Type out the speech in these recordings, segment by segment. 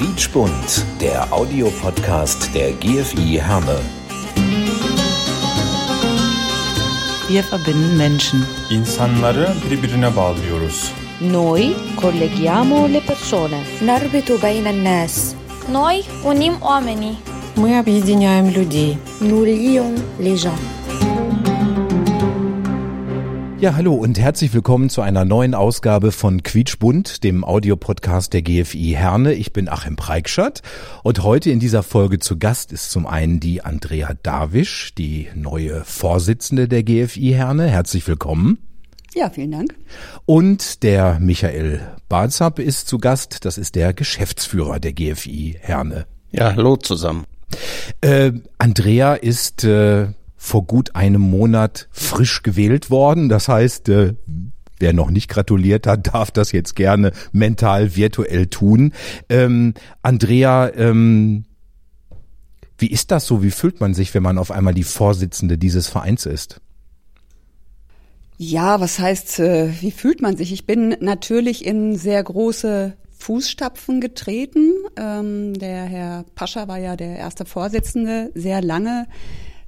Quietschbunt, der Audiopodcast der GFI Herne. Wir verbinden Menschen. İnsanları birbirine bağlıyoruz. Noi colleghiamo le persone. نربط بين الناس Noi unim oamenii. Мы объединяем людей. nous lions les gens Ja, hallo und herzlich willkommen zu einer neuen Ausgabe von Quietschbund, dem Audiopodcast der GFI Herne. Ich bin Achim Preikschat und heute in dieser Folge zu Gast ist zum einen die Andrea Dawisch, die neue Vorsitzende der GFI Herne. Herzlich willkommen. Ja, vielen Dank. Und der Michael Barzap ist zu Gast. Das ist der Geschäftsführer der GFI Herne. Ja, hallo zusammen. Äh, Andrea ist äh, vor gut einem Monat frisch gewählt worden. Das heißt, äh, wer noch nicht gratuliert hat, darf das jetzt gerne mental virtuell tun. Ähm, Andrea, ähm, wie ist das so? Wie fühlt man sich, wenn man auf einmal die Vorsitzende dieses Vereins ist? Ja, was heißt, äh, wie fühlt man sich? Ich bin natürlich in sehr große Fußstapfen getreten. Ähm, der Herr Pascha war ja der erste Vorsitzende sehr lange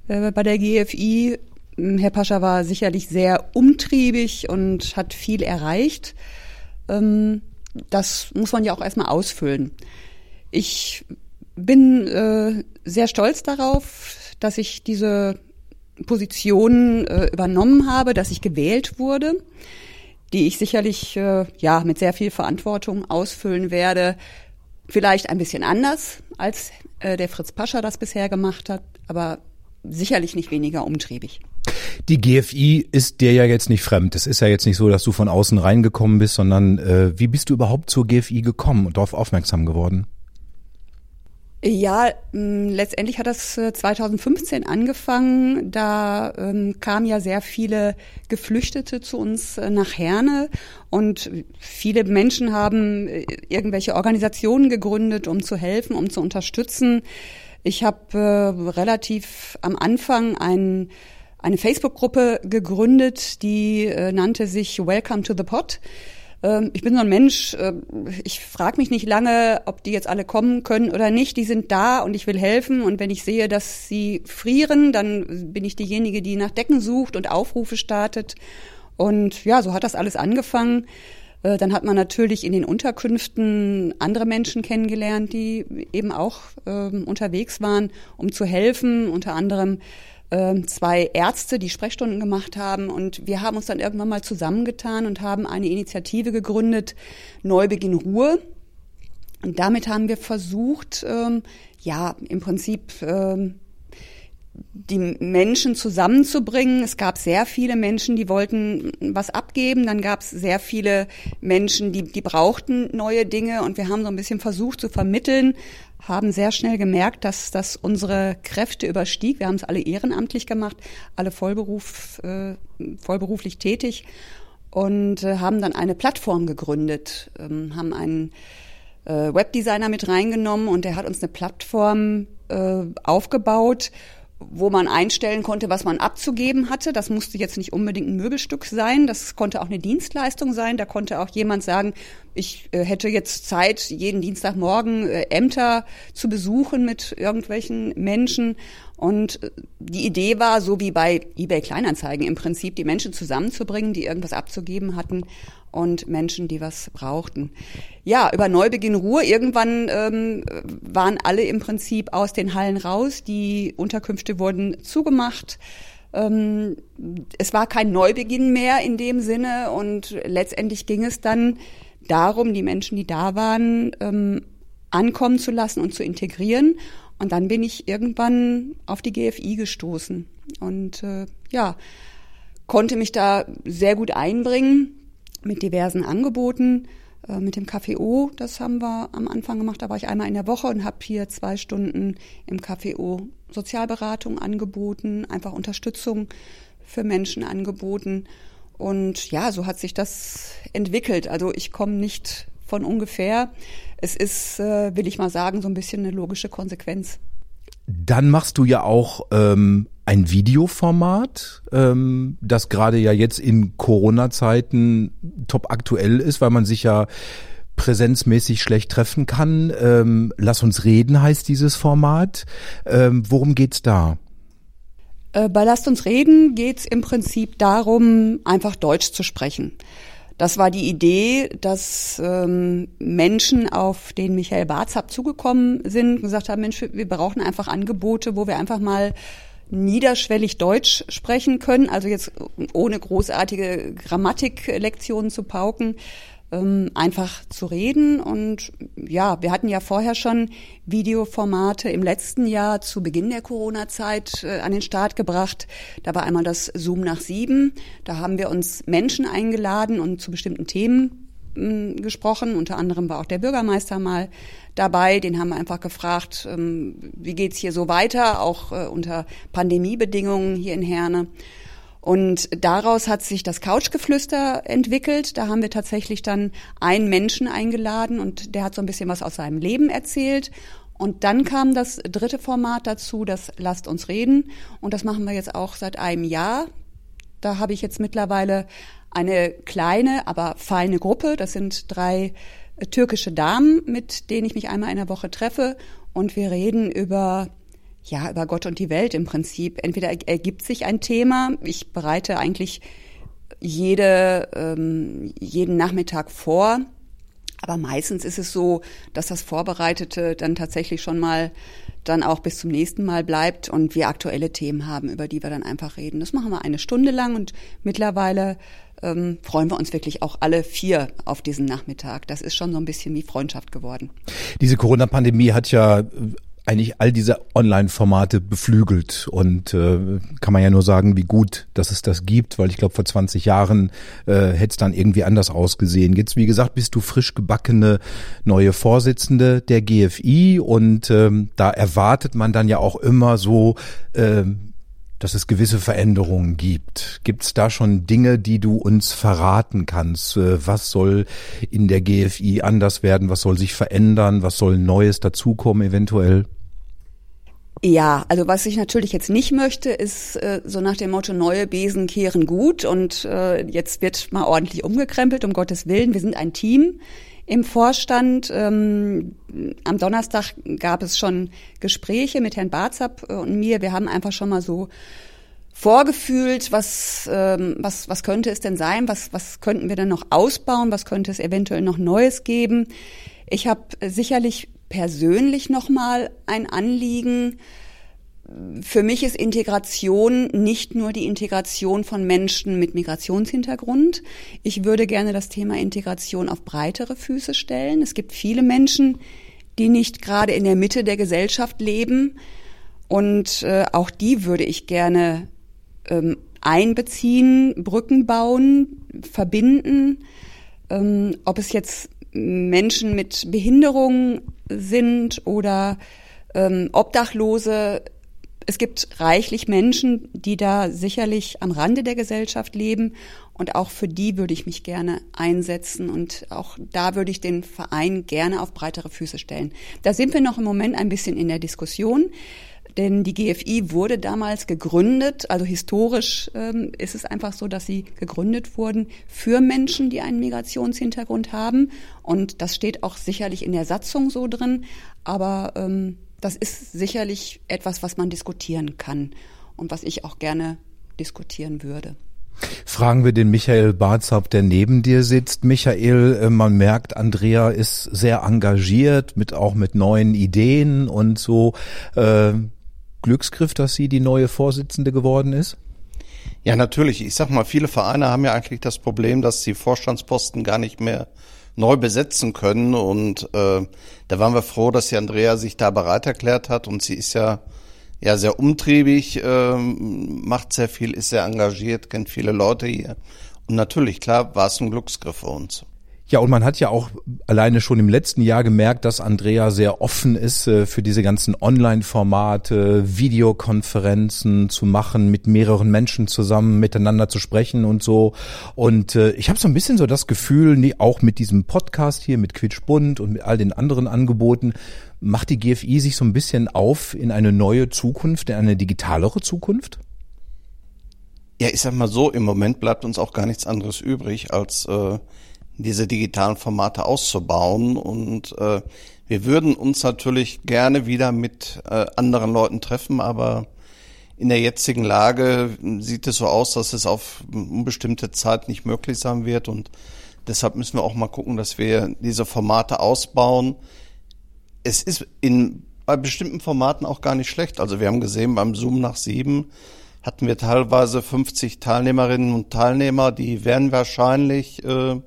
bei der GFI. Ähm, Herr Pascha war sicherlich sehr umtriebig und hat viel erreicht. Ähm, das muss man ja auch erstmal ausfüllen. Ich bin äh, sehr stolz darauf, dass ich diese Position äh, übernommen habe, dass ich gewählt wurde, die ich sicherlich äh, ja mit sehr viel Verantwortung ausfüllen werde. Vielleicht ein bisschen anders als äh, der Fritz Pascha das bisher gemacht hat, aber sicherlich nicht weniger umtriebig. Die GFI ist dir ja jetzt nicht fremd. Es ist ja jetzt nicht so, dass du von außen reingekommen bist, sondern äh, wie bist du überhaupt zur GFI gekommen und darauf aufmerksam geworden? Ja, mh, letztendlich hat das äh, 2015 angefangen. Da ähm, kamen ja sehr viele Geflüchtete zu uns äh, nach Herne und viele Menschen haben äh, irgendwelche Organisationen gegründet, um zu helfen, um zu unterstützen. Ich habe äh, relativ am Anfang ein, eine Facebook-Gruppe gegründet, die äh, nannte sich Welcome to the Pot. Ähm, ich bin so ein Mensch, äh, ich frage mich nicht lange, ob die jetzt alle kommen können oder nicht. Die sind da und ich will helfen. Und wenn ich sehe, dass sie frieren, dann bin ich diejenige, die nach Decken sucht und Aufrufe startet. Und ja, so hat das alles angefangen. Äh, Dann hat man natürlich in den Unterkünften andere Menschen kennengelernt, die eben auch ähm, unterwegs waren, um zu helfen. Unter anderem ähm, zwei Ärzte, die Sprechstunden gemacht haben. Und wir haben uns dann irgendwann mal zusammengetan und haben eine Initiative gegründet, Neubeginn Ruhe. Und damit haben wir versucht, ähm, ja, im Prinzip die Menschen zusammenzubringen. Es gab sehr viele Menschen, die wollten was abgeben. Dann gab es sehr viele Menschen, die, die brauchten neue Dinge. Und wir haben so ein bisschen versucht zu vermitteln, haben sehr schnell gemerkt, dass das unsere Kräfte überstieg. Wir haben es alle ehrenamtlich gemacht, alle Vollberuf, äh, vollberuflich tätig und äh, haben dann eine Plattform gegründet, ähm, haben einen äh, Webdesigner mit reingenommen und der hat uns eine Plattform äh, aufgebaut, wo man einstellen konnte, was man abzugeben hatte. Das musste jetzt nicht unbedingt ein Möbelstück sein, das konnte auch eine Dienstleistung sein. Da konnte auch jemand sagen, ich äh, hätte jetzt Zeit, jeden Dienstagmorgen äh, Ämter zu besuchen mit irgendwelchen Menschen. Und äh, die Idee war, so wie bei eBay Kleinanzeigen im Prinzip, die Menschen zusammenzubringen, die irgendwas abzugeben hatten und Menschen, die was brauchten. Ja, über Neubeginn Ruhe. Irgendwann ähm, waren alle im Prinzip aus den Hallen raus. Die Unterkünfte wurden zugemacht. Ähm, es war kein Neubeginn mehr in dem Sinne und letztendlich ging es dann darum, die Menschen, die da waren, ähm, ankommen zu lassen und zu integrieren. Und dann bin ich irgendwann auf die GFI gestoßen und äh, ja, konnte mich da sehr gut einbringen mit diversen Angeboten. Äh, mit dem Café O, das haben wir am Anfang gemacht. Da war ich einmal in der Woche und habe hier zwei Stunden im Café O Sozialberatung angeboten, einfach Unterstützung für Menschen angeboten. Und ja, so hat sich das entwickelt. Also ich komme nicht von ungefähr. Es ist, äh, will ich mal sagen, so ein bisschen eine logische Konsequenz. Dann machst du ja auch ähm, ein Videoformat, ähm, das gerade ja jetzt in Corona-Zeiten top aktuell ist, weil man sich ja präsenzmäßig schlecht treffen kann. Ähm, Lass uns reden heißt dieses Format. Ähm, worum geht's da? Äh, bei Lasst uns reden geht's im Prinzip darum, einfach Deutsch zu sprechen. Das war die Idee, dass ähm, Menschen auf den Michael Barzap zugekommen sind gesagt haben, Mensch, wir brauchen einfach Angebote, wo wir einfach mal niederschwellig Deutsch sprechen können, also jetzt ohne großartige Grammatiklektionen zu pauken, ähm, einfach zu reden. Und ja, wir hatten ja vorher schon Videoformate im letzten Jahr zu Beginn der Corona-Zeit äh, an den Start gebracht. Da war einmal das Zoom nach sieben. Da haben wir uns Menschen eingeladen und zu bestimmten Themen ähm, gesprochen. Unter anderem war auch der Bürgermeister mal dabei. Den haben wir einfach gefragt, ähm, wie geht's hier so weiter, auch äh, unter Pandemiebedingungen hier in Herne. Und daraus hat sich das Couchgeflüster entwickelt. Da haben wir tatsächlich dann einen Menschen eingeladen und der hat so ein bisschen was aus seinem Leben erzählt. Und dann kam das dritte Format dazu, das Lasst uns reden. Und das machen wir jetzt auch seit einem Jahr. Da habe ich jetzt mittlerweile eine kleine, aber feine Gruppe. Das sind drei türkische Damen, mit denen ich mich einmal in der Woche treffe. Und wir reden über ja, über Gott und die Welt im Prinzip. Entweder ergibt sich ein Thema, ich bereite eigentlich jede, ähm, jeden Nachmittag vor, aber meistens ist es so, dass das Vorbereitete dann tatsächlich schon mal dann auch bis zum nächsten Mal bleibt und wir aktuelle Themen haben, über die wir dann einfach reden. Das machen wir eine Stunde lang und mittlerweile ähm, freuen wir uns wirklich auch alle vier auf diesen Nachmittag. Das ist schon so ein bisschen wie Freundschaft geworden. Diese Corona-Pandemie hat ja eigentlich all diese Online-Formate beflügelt und äh, kann man ja nur sagen, wie gut, dass es das gibt, weil ich glaube, vor 20 Jahren äh, hätte es dann irgendwie anders ausgesehen. Jetzt, wie gesagt, bist du frisch gebackene neue Vorsitzende der GFI und ähm, da erwartet man dann ja auch immer so, ähm, dass es gewisse Veränderungen gibt. Gibt es da schon Dinge, die du uns verraten kannst? Äh, was soll in der GFI anders werden? Was soll sich verändern? Was soll Neues dazukommen eventuell? Ja, also was ich natürlich jetzt nicht möchte, ist äh, so nach dem Motto, neue Besen kehren gut und äh, jetzt wird mal ordentlich umgekrempelt, um Gottes Willen. Wir sind ein Team im Vorstand. Ähm, am Donnerstag gab es schon Gespräche mit Herrn Barzap und mir. Wir haben einfach schon mal so vorgefühlt, was, ähm, was, was könnte es denn sein, was, was könnten wir denn noch ausbauen, was könnte es eventuell noch Neues geben. Ich habe sicherlich persönlich nochmal ein Anliegen, für mich ist Integration nicht nur die Integration von Menschen mit Migrationshintergrund. Ich würde gerne das Thema Integration auf breitere Füße stellen. Es gibt viele Menschen, die nicht gerade in der Mitte der Gesellschaft leben. Und äh, auch die würde ich gerne ähm, einbeziehen, Brücken bauen, verbinden. Ähm, ob es jetzt Menschen mit Behinderung sind oder ähm, Obdachlose, es gibt reichlich Menschen, die da sicherlich am Rande der Gesellschaft leben. Und auch für die würde ich mich gerne einsetzen. Und auch da würde ich den Verein gerne auf breitere Füße stellen. Da sind wir noch im Moment ein bisschen in der Diskussion, denn die GFI wurde damals gegründet, also historisch ähm, ist es einfach so, dass sie gegründet wurden für Menschen, die einen Migrationshintergrund haben. Und das steht auch sicherlich in der Satzung so drin, aber ähm, das ist sicherlich etwas, was man diskutieren kann und was ich auch gerne diskutieren würde. Fragen wir den Michael Barzap, der neben dir sitzt. Michael, äh, man merkt, Andrea ist sehr engagiert, mit auch mit neuen Ideen und so. Äh, Glücksgriff, dass sie die neue Vorsitzende geworden ist? Ja, natürlich. Ich sag mal, viele Vereine haben ja eigentlich das Problem, dass sie Vorstandsposten gar nicht mehr neu besetzen können. Und äh, da waren wir froh, dass die Andrea sich da bereit erklärt hat. Und sie ist ja ja sehr umtriebig, äh, macht sehr viel, ist sehr engagiert, kennt viele Leute hier. Und natürlich, klar, war es ein Glücksgriff für uns. Ja, und man hat ja auch alleine schon im letzten Jahr gemerkt, dass Andrea sehr offen ist äh, für diese ganzen Online-Formate, Videokonferenzen zu machen, mit mehreren Menschen zusammen miteinander zu sprechen und so. Und äh, ich habe so ein bisschen so das Gefühl, auch mit diesem Podcast hier, mit Quitschbund und mit all den anderen Angeboten, macht die GFI sich so ein bisschen auf in eine neue Zukunft, in eine digitalere Zukunft? Ja, ich sag mal so, im Moment bleibt uns auch gar nichts anderes übrig, als äh, diese digitalen Formate auszubauen. Und äh, wir würden uns natürlich gerne wieder mit äh, anderen Leuten treffen, aber in der jetzigen Lage sieht es so aus, dass es auf unbestimmte Zeit nicht möglich sein wird. Und deshalb müssen wir auch mal gucken, dass wir diese Formate ausbauen. Es ist in, bei bestimmten Formaten auch gar nicht schlecht. Also wir haben gesehen, beim Zoom nach sieben hatten wir teilweise 50 Teilnehmerinnen und Teilnehmer, die wären wahrscheinlich äh,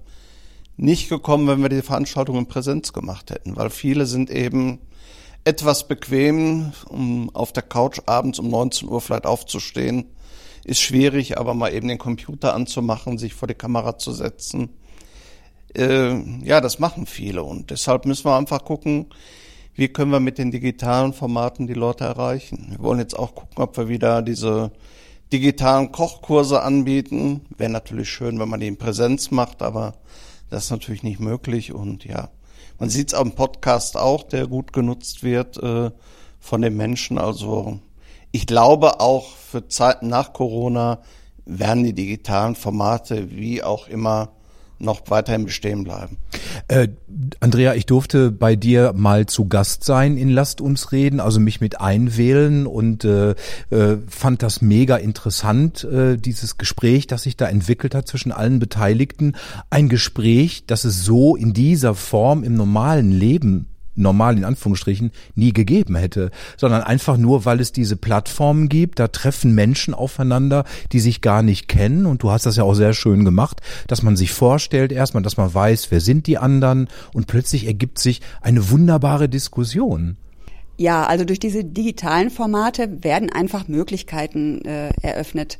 nicht gekommen, wenn wir die Veranstaltung in Präsenz gemacht hätten, weil viele sind eben etwas bequem, um auf der Couch abends um 19 Uhr vielleicht aufzustehen. Ist schwierig, aber mal eben den Computer anzumachen, sich vor die Kamera zu setzen. Äh, ja, das machen viele und deshalb müssen wir einfach gucken, wie können wir mit den digitalen Formaten die Leute erreichen. Wir wollen jetzt auch gucken, ob wir wieder diese digitalen Kochkurse anbieten. Wäre natürlich schön, wenn man die in Präsenz macht, aber das ist natürlich nicht möglich und ja, man sieht es am Podcast auch, der gut genutzt wird äh, von den Menschen. Also ich glaube auch für Zeiten nach Corona werden die digitalen Formate wie auch immer noch weiterhin bestehen bleiben. Äh, Andrea, ich durfte bei dir mal zu Gast sein in Lasst uns reden, also mich mit einwählen und äh, äh, fand das mega interessant, äh, dieses Gespräch, das sich da entwickelt hat zwischen allen Beteiligten. Ein Gespräch, das es so in dieser Form im normalen Leben normal in Anführungsstrichen nie gegeben hätte, sondern einfach nur, weil es diese Plattformen gibt, da treffen Menschen aufeinander, die sich gar nicht kennen und du hast das ja auch sehr schön gemacht, dass man sich vorstellt erstmal, dass man weiß, wer sind die anderen und plötzlich ergibt sich eine wunderbare Diskussion. Ja, also durch diese digitalen Formate werden einfach Möglichkeiten äh, eröffnet.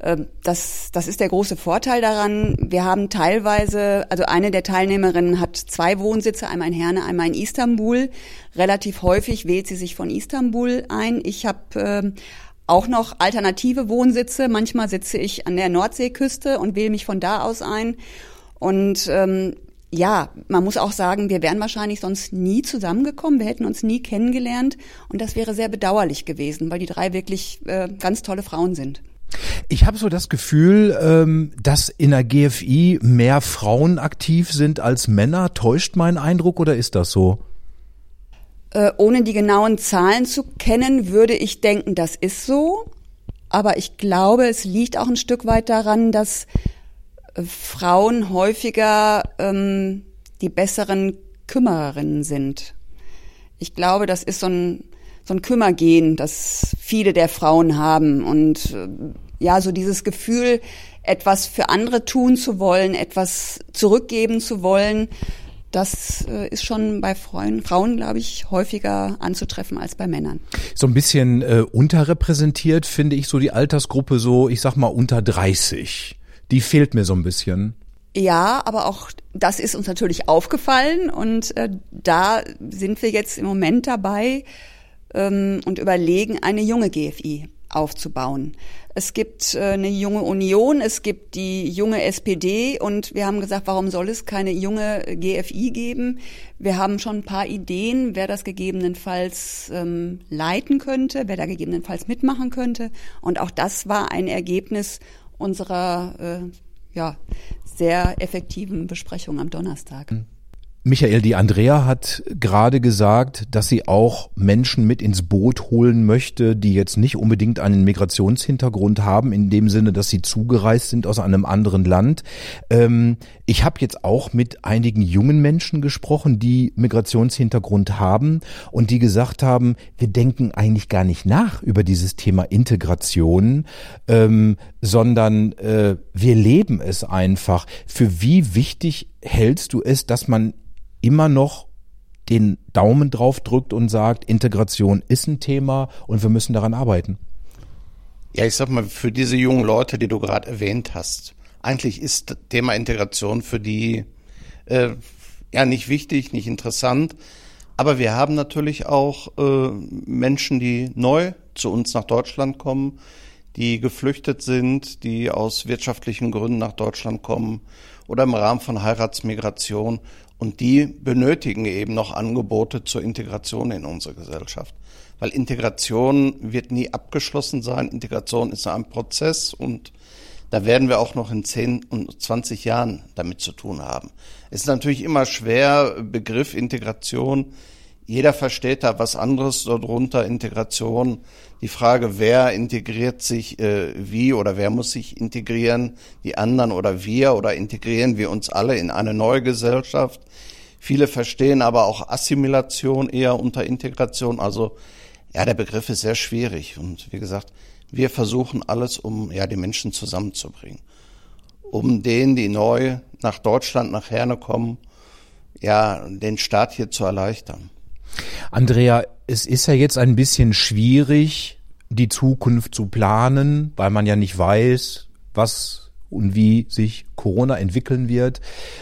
Ähm, das, das ist der große Vorteil daran. Wir haben teilweise, also eine der Teilnehmerinnen hat zwei Wohnsitze, einmal in Herne, einmal in Istanbul. Relativ häufig wählt sie sich von Istanbul ein. Ich habe ähm, auch noch alternative Wohnsitze. Manchmal sitze ich an der Nordseeküste und wähle mich von da aus ein. Und ähm, ja, man muss auch sagen, wir wären wahrscheinlich sonst nie zusammengekommen, wir hätten uns nie kennengelernt und das wäre sehr bedauerlich gewesen, weil die drei wirklich äh, ganz tolle Frauen sind. Ich habe so das Gefühl, ähm, dass in der GFI mehr Frauen aktiv sind als Männer. Täuscht mein Eindruck oder ist das so? Äh, ohne die genauen Zahlen zu kennen, würde ich denken, das ist so. Aber ich glaube, es liegt auch ein Stück weit daran, dass äh, Frauen häufiger ähm, die besseren Kümmererinnen sind. Ich glaube, das ist so ein so ein Kümmergehen, das viele der Frauen haben und äh, ja, so dieses Gefühl, etwas für andere tun zu wollen, etwas zurückgeben zu wollen, das äh, ist schon bei Frauen, Frauen, glaube ich, häufiger anzutreffen als bei Männern. So ein bisschen äh, unterrepräsentiert finde ich so die Altersgruppe so, ich sag mal unter 30. Die fehlt mir so ein bisschen. Ja, aber auch das ist uns natürlich aufgefallen und äh, da sind wir jetzt im Moment dabei, ähm, und überlegen, eine junge GFI aufzubauen. Es gibt äh, eine junge Union, es gibt die junge SPD und wir haben gesagt, warum soll es keine junge GFI geben? Wir haben schon ein paar Ideen, wer das gegebenenfalls ähm, leiten könnte, wer da gegebenenfalls mitmachen könnte. Und auch das war ein Ergebnis unserer äh, ja, sehr effektiven Besprechung am Donnerstag. Mhm. Michael, die Andrea hat gerade gesagt, dass sie auch Menschen mit ins Boot holen möchte, die jetzt nicht unbedingt einen Migrationshintergrund haben, in dem Sinne, dass sie zugereist sind aus einem anderen Land. Ähm, ich habe jetzt auch mit einigen jungen Menschen gesprochen, die Migrationshintergrund haben und die gesagt haben, wir denken eigentlich gar nicht nach über dieses Thema Integration, ähm, sondern äh, wir leben es einfach. Für wie wichtig hältst du es, dass man immer noch den Daumen drauf drückt und sagt, Integration ist ein Thema und wir müssen daran arbeiten? Ja, ich sag mal, für diese jungen Leute, die du gerade erwähnt hast, eigentlich ist Thema Integration für die äh, ja nicht wichtig, nicht interessant. Aber wir haben natürlich auch äh, Menschen, die neu zu uns nach Deutschland kommen, die geflüchtet sind, die aus wirtschaftlichen Gründen nach Deutschland kommen oder im Rahmen von Heiratsmigration und die benötigen eben noch Angebote zur Integration in unsere Gesellschaft. Weil Integration wird nie abgeschlossen sein. Integration ist ein Prozess und da werden wir auch noch in 10 und 20 Jahren damit zu tun haben. Es ist natürlich immer schwer, Begriff Integration. Jeder versteht da was anderes darunter, Integration. Die Frage, wer integriert sich äh, wie oder wer muss sich integrieren, die anderen oder wir oder integrieren wir uns alle in eine neue Gesellschaft. Viele verstehen aber auch Assimilation eher unter Integration. Also ja, der Begriff ist sehr schwierig. Und wie gesagt, wir versuchen alles, um ja die Menschen zusammenzubringen, um denen, die neu nach Deutschland, nach Herne kommen, ja den Start hier zu erleichtern. Andrea, es ist ja jetzt ein bisschen schwierig, die Zukunft zu planen, weil man ja nicht weiß, was und wie sich Corona entwickeln wird.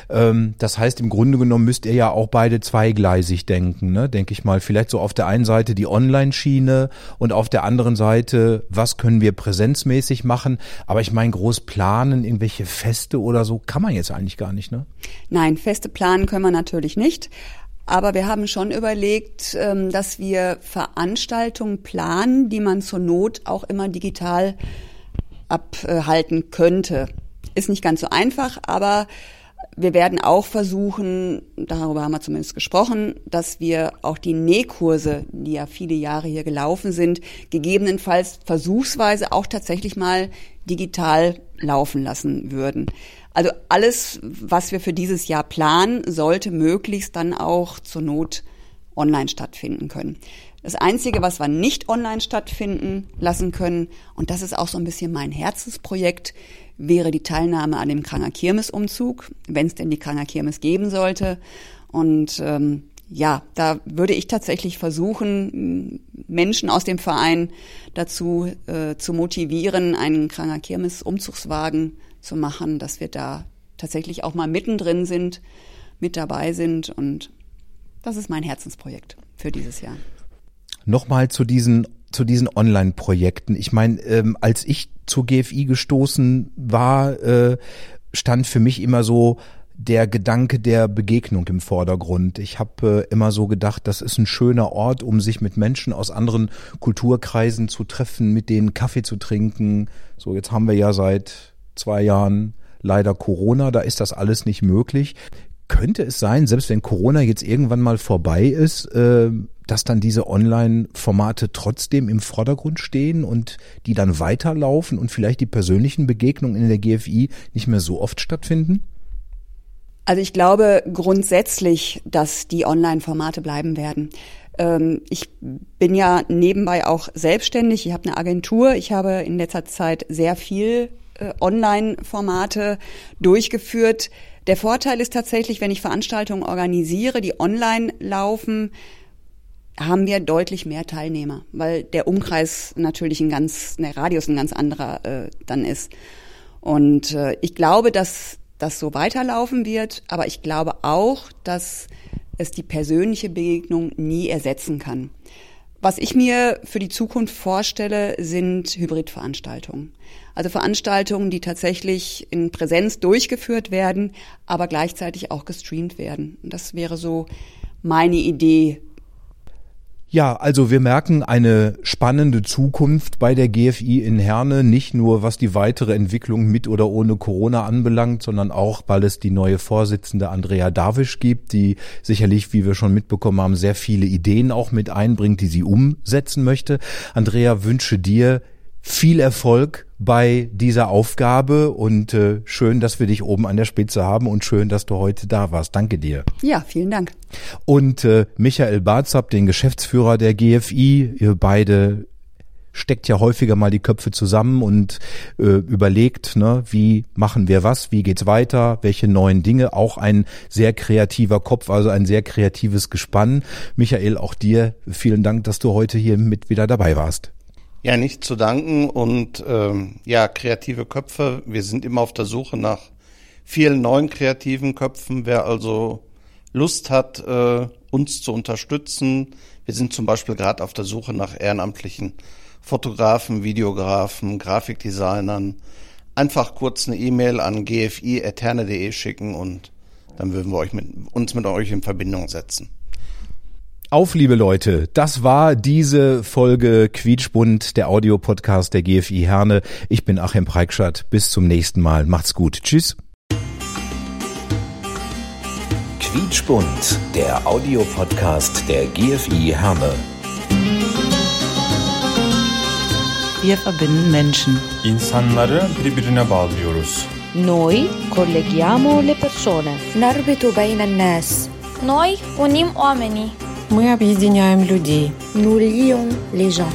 Ähm, das heißt, im Grunde genommen müsst ihr ja auch beide zweigleisig denken, ne? denke ich mal. Vielleicht so auf der einen Seite die Online-Schiene und auf der anderen Seite, was können wir präsenzmäßig machen. Aber ich meine, groß planen, irgendwelche Feste oder so, kann man jetzt eigentlich gar nicht, ne? Nein, Feste planen können wir natürlich nicht. Aber wir haben schon überlegt, ähm, dass wir Veranstaltungen planen, die man zur Not auch immer digital abhalten könnte. Ist nicht ganz so einfach, aber wir werden auch versuchen, darüber haben wir zumindest gesprochen, dass wir auch die Nähkurse, die ja viele Jahre hier gelaufen sind, gegebenenfalls versuchsweise auch tatsächlich mal digital laufen lassen würden. Also alles, was wir für dieses Jahr planen, sollte möglichst dann auch zur Not online stattfinden können. Das Einzige, was wir nicht online stattfinden lassen können, und das ist auch so ein bisschen mein Herzensprojekt, wäre die Teilnahme an dem Kranger Kirmes-Umzug, wenn es denn die Kranger Kirmes geben sollte. Und ähm, ja, da würde ich tatsächlich versuchen, Menschen aus dem Verein dazu äh, zu motivieren, einen Kranger Kirmes-Umzugswagen zu machen, dass wir da tatsächlich auch mal mittendrin sind, mit dabei sind. Und das ist mein Herzensprojekt für dieses Jahr. Nochmal zu diesen zu diesen Online-Projekten. Ich meine, ähm, als ich zur GFI gestoßen war, äh, stand für mich immer so der Gedanke der Begegnung im Vordergrund. Ich habe äh, immer so gedacht, das ist ein schöner Ort, um sich mit Menschen aus anderen Kulturkreisen zu treffen, mit denen Kaffee zu trinken. So, jetzt haben wir ja seit zwei Jahren leider Corona, da ist das alles nicht möglich. Könnte es sein, selbst wenn Corona jetzt irgendwann mal vorbei ist, äh, dass dann diese Online-Formate trotzdem im Vordergrund stehen und die dann weiterlaufen und vielleicht die persönlichen Begegnungen in der GFI nicht mehr so oft stattfinden? Also ich glaube grundsätzlich, dass die Online-Formate bleiben werden. Ähm, ich bin ja nebenbei auch selbstständig. Ich habe eine Agentur. Ich habe in letzter Zeit sehr viel Online-Formate durchgeführt. Der Vorteil ist tatsächlich, wenn ich Veranstaltungen organisiere, die online laufen, haben wir deutlich mehr Teilnehmer, weil der Umkreis natürlich ein ganz, der Radius ein ganz anderer äh, dann ist. Und äh, ich glaube, dass das so weiterlaufen wird, aber ich glaube auch, dass es die persönliche Begegnung nie ersetzen kann. Was ich mir für die Zukunft vorstelle, sind Hybridveranstaltungen. Also Veranstaltungen, die tatsächlich in Präsenz durchgeführt werden, aber gleichzeitig auch gestreamt werden. Und das wäre so meine Idee ja, also wir merken eine spannende Zukunft bei der GFI in Herne, nicht nur was die weitere Entwicklung mit oder ohne Corona anbelangt, sondern auch, weil es die neue Vorsitzende Andrea Davisch gibt, die sicherlich, wie wir schon mitbekommen haben, sehr viele Ideen auch mit einbringt, die sie umsetzen möchte. Andrea, wünsche dir viel Erfolg bei dieser Aufgabe und äh, schön, dass wir dich oben an der Spitze haben und schön, dass du heute da warst. Danke dir. Ja, vielen Dank. Und äh, Michael Barzab, den Geschäftsführer der GFI, ihr beide steckt ja häufiger mal die Köpfe zusammen und äh, überlegt, ne, wie machen wir was, wie geht's weiter, welche neuen Dinge. Auch ein sehr kreativer Kopf, also ein sehr kreatives Gespann. Michael, auch dir vielen Dank, dass du heute hier mit wieder dabei warst. Ja, nicht zu danken und ähm, ja, kreative Köpfe. Wir sind immer auf der Suche nach vielen neuen kreativen Köpfen. Wer also Lust hat, äh, uns zu unterstützen, wir sind zum Beispiel gerade auf der Suche nach ehrenamtlichen Fotografen, Videografen, Grafikdesignern. Einfach kurz eine E-Mail an gfi.eterne.de schicken und dann würden wir euch mit, uns mit euch in Verbindung setzen. Auf, liebe Leute, das war diese Folge Quietschbund, der Audiopodcast der GFI Herne. Ich bin Achim Preikschat. Bis zum nächsten Mal. Macht's gut. Tschüss. Quietschbund, der Audiopodcast der GFI Herne. Wir verbinden Menschen. İnsanları birbirine bağlıyoruz. Noi colleghiamo le persone. Narbitu bejna nas. Noi unim oamenii. Мы объединяем людей. nous lions les gens